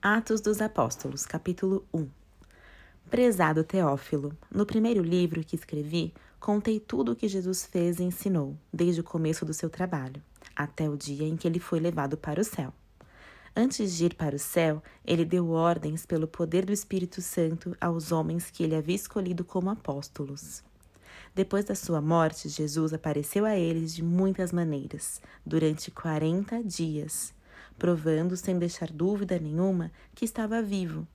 Atos dos Apóstolos, capítulo 1 Prezado Teófilo, no primeiro livro que escrevi, contei tudo o que Jesus fez e ensinou, desde o começo do seu trabalho, até o dia em que ele foi levado para o céu. Antes de ir para o céu, ele deu ordens pelo poder do Espírito Santo aos homens que ele havia escolhido como apóstolos. Depois da sua morte, Jesus apareceu a eles de muitas maneiras, durante quarenta dias provando sem deixar dúvida nenhuma que estava vivo.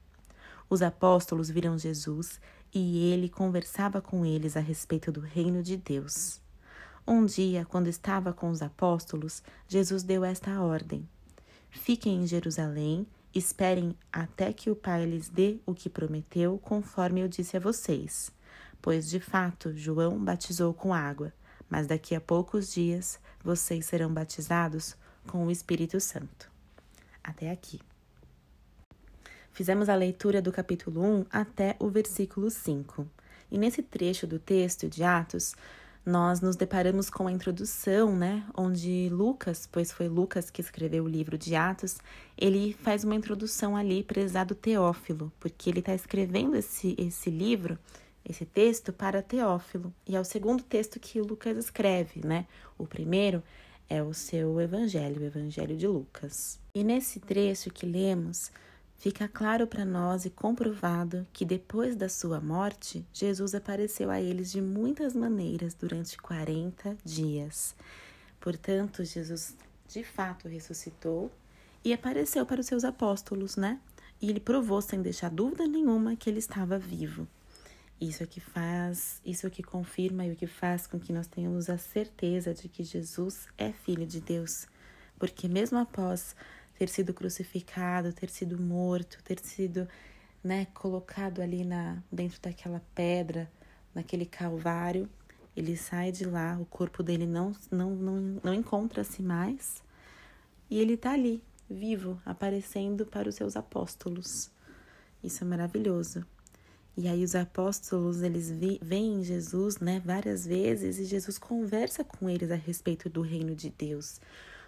Os apóstolos viram Jesus e ele conversava com eles a respeito do reino de Deus. Um dia, quando estava com os apóstolos, Jesus deu esta ordem: Fiquem em Jerusalém, esperem até que o Pai lhes dê o que prometeu, conforme eu disse a vocês. Pois, de fato, João batizou com água, mas daqui a poucos dias vocês serão batizados com o Espírito Santo até aqui. Fizemos a leitura do capítulo 1 até o versículo 5. E nesse trecho do texto de Atos, nós nos deparamos com a introdução, né, onde Lucas, pois foi Lucas que escreveu o livro de Atos, ele faz uma introdução ali, prezado Teófilo, porque ele está escrevendo esse, esse livro, esse texto para Teófilo. E é o segundo texto que Lucas escreve, né? O primeiro é o seu evangelho, o evangelho de Lucas. E nesse trecho que lemos, fica claro para nós e comprovado que depois da sua morte, Jesus apareceu a eles de muitas maneiras durante 40 dias. Portanto, Jesus de fato ressuscitou e apareceu para os seus apóstolos, né? E ele provou sem deixar dúvida nenhuma que ele estava vivo. Isso é que faz, isso é que confirma e o que faz com que nós tenhamos a certeza de que Jesus é filho de Deus, porque mesmo após ter sido crucificado, ter sido morto, ter sido, né, colocado ali na dentro daquela pedra, naquele calvário, ele sai de lá, o corpo dele não não não, não encontra-se mais, e ele está ali, vivo, aparecendo para os seus apóstolos. Isso é maravilhoso. E aí os apóstolos, eles veem Jesus, né, várias vezes e Jesus conversa com eles a respeito do reino de Deus.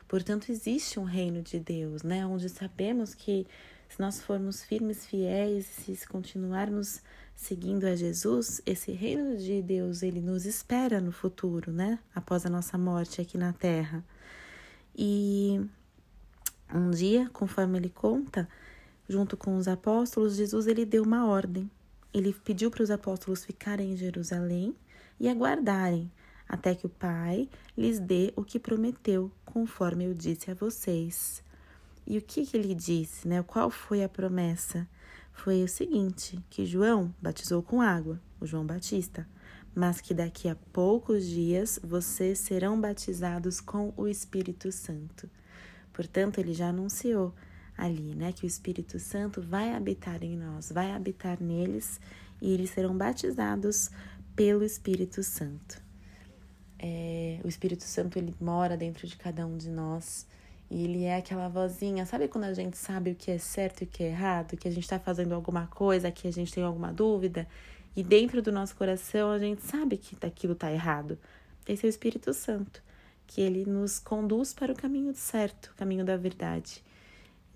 Portanto, existe um reino de Deus, né, onde sabemos que se nós formos firmes, fiéis, se continuarmos seguindo a Jesus, esse reino de Deus, ele nos espera no futuro, né, após a nossa morte aqui na terra. E um dia, conforme ele conta, junto com os apóstolos, Jesus ele deu uma ordem ele pediu para os apóstolos ficarem em Jerusalém e aguardarem até que o Pai lhes dê o que prometeu, conforme eu disse a vocês. E o que, que ele disse, né? Qual foi a promessa? Foi o seguinte: que João batizou com água, o João Batista, mas que daqui a poucos dias vocês serão batizados com o Espírito Santo. Portanto, ele já anunciou ali, né? Que o Espírito Santo vai habitar em nós, vai habitar neles e eles serão batizados pelo Espírito Santo. É, o Espírito Santo ele mora dentro de cada um de nós e ele é aquela vozinha, sabe quando a gente sabe o que é certo e o que é errado, que a gente está fazendo alguma coisa, que a gente tem alguma dúvida e dentro do nosso coração a gente sabe que aquilo está errado. Esse é o Espírito Santo, que ele nos conduz para o caminho certo, o caminho da verdade.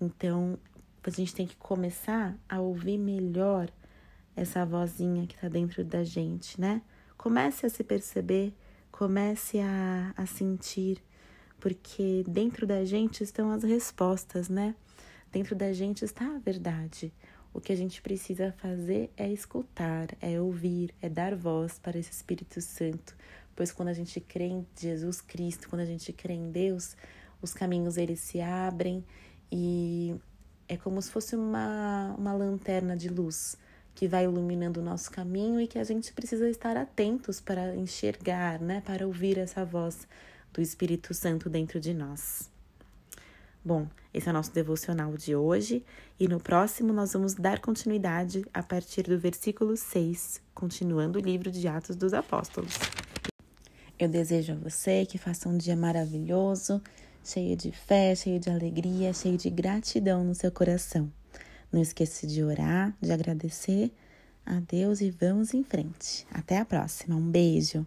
Então, a gente tem que começar a ouvir melhor essa vozinha que está dentro da gente, né? Comece a se perceber, comece a, a sentir, porque dentro da gente estão as respostas, né? Dentro da gente está a verdade. O que a gente precisa fazer é escutar, é ouvir, é dar voz para esse Espírito Santo, pois quando a gente crê em Jesus Cristo, quando a gente crê em Deus, os caminhos eles se abrem e é como se fosse uma, uma lanterna de luz que vai iluminando o nosso caminho e que a gente precisa estar atentos para enxergar, né, para ouvir essa voz do Espírito Santo dentro de nós. Bom, esse é o nosso devocional de hoje e no próximo nós vamos dar continuidade a partir do versículo 6, continuando o livro de Atos dos Apóstolos. Eu desejo a você que faça um dia maravilhoso cheio de fé, cheio de alegria, cheio de gratidão no seu coração. Não esqueça de orar, de agradecer a Deus e vamos em frente. Até a próxima. Um beijo.